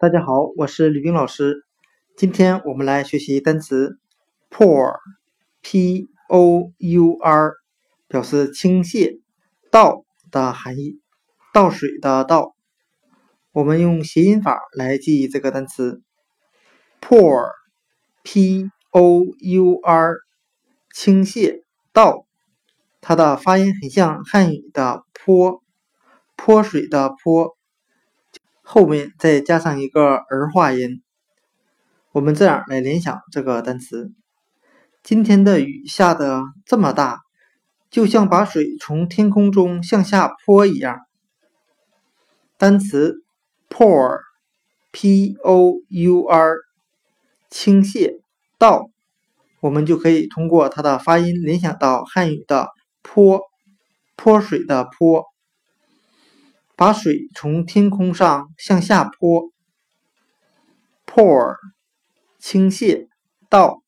大家好，我是吕冰老师。今天我们来学习单词 pour，p-o-u-r，表示倾泻、倒的含义，倒水的倒。我们用谐音法来记忆这个单词 pour，p-o-u-r，倾泻、倒。它的发音很像汉语的泼，泼水的泼。后面再加上一个儿化音，我们这样来联想这个单词：今天的雨下的这么大，就像把水从天空中向下泼一样。单词 pour，p-o-u-r，倾泻、倒，我们就可以通过它的发音联想到汉语的泼，泼水的泼。把水从天空上向下泼，pour，倾泻，倒。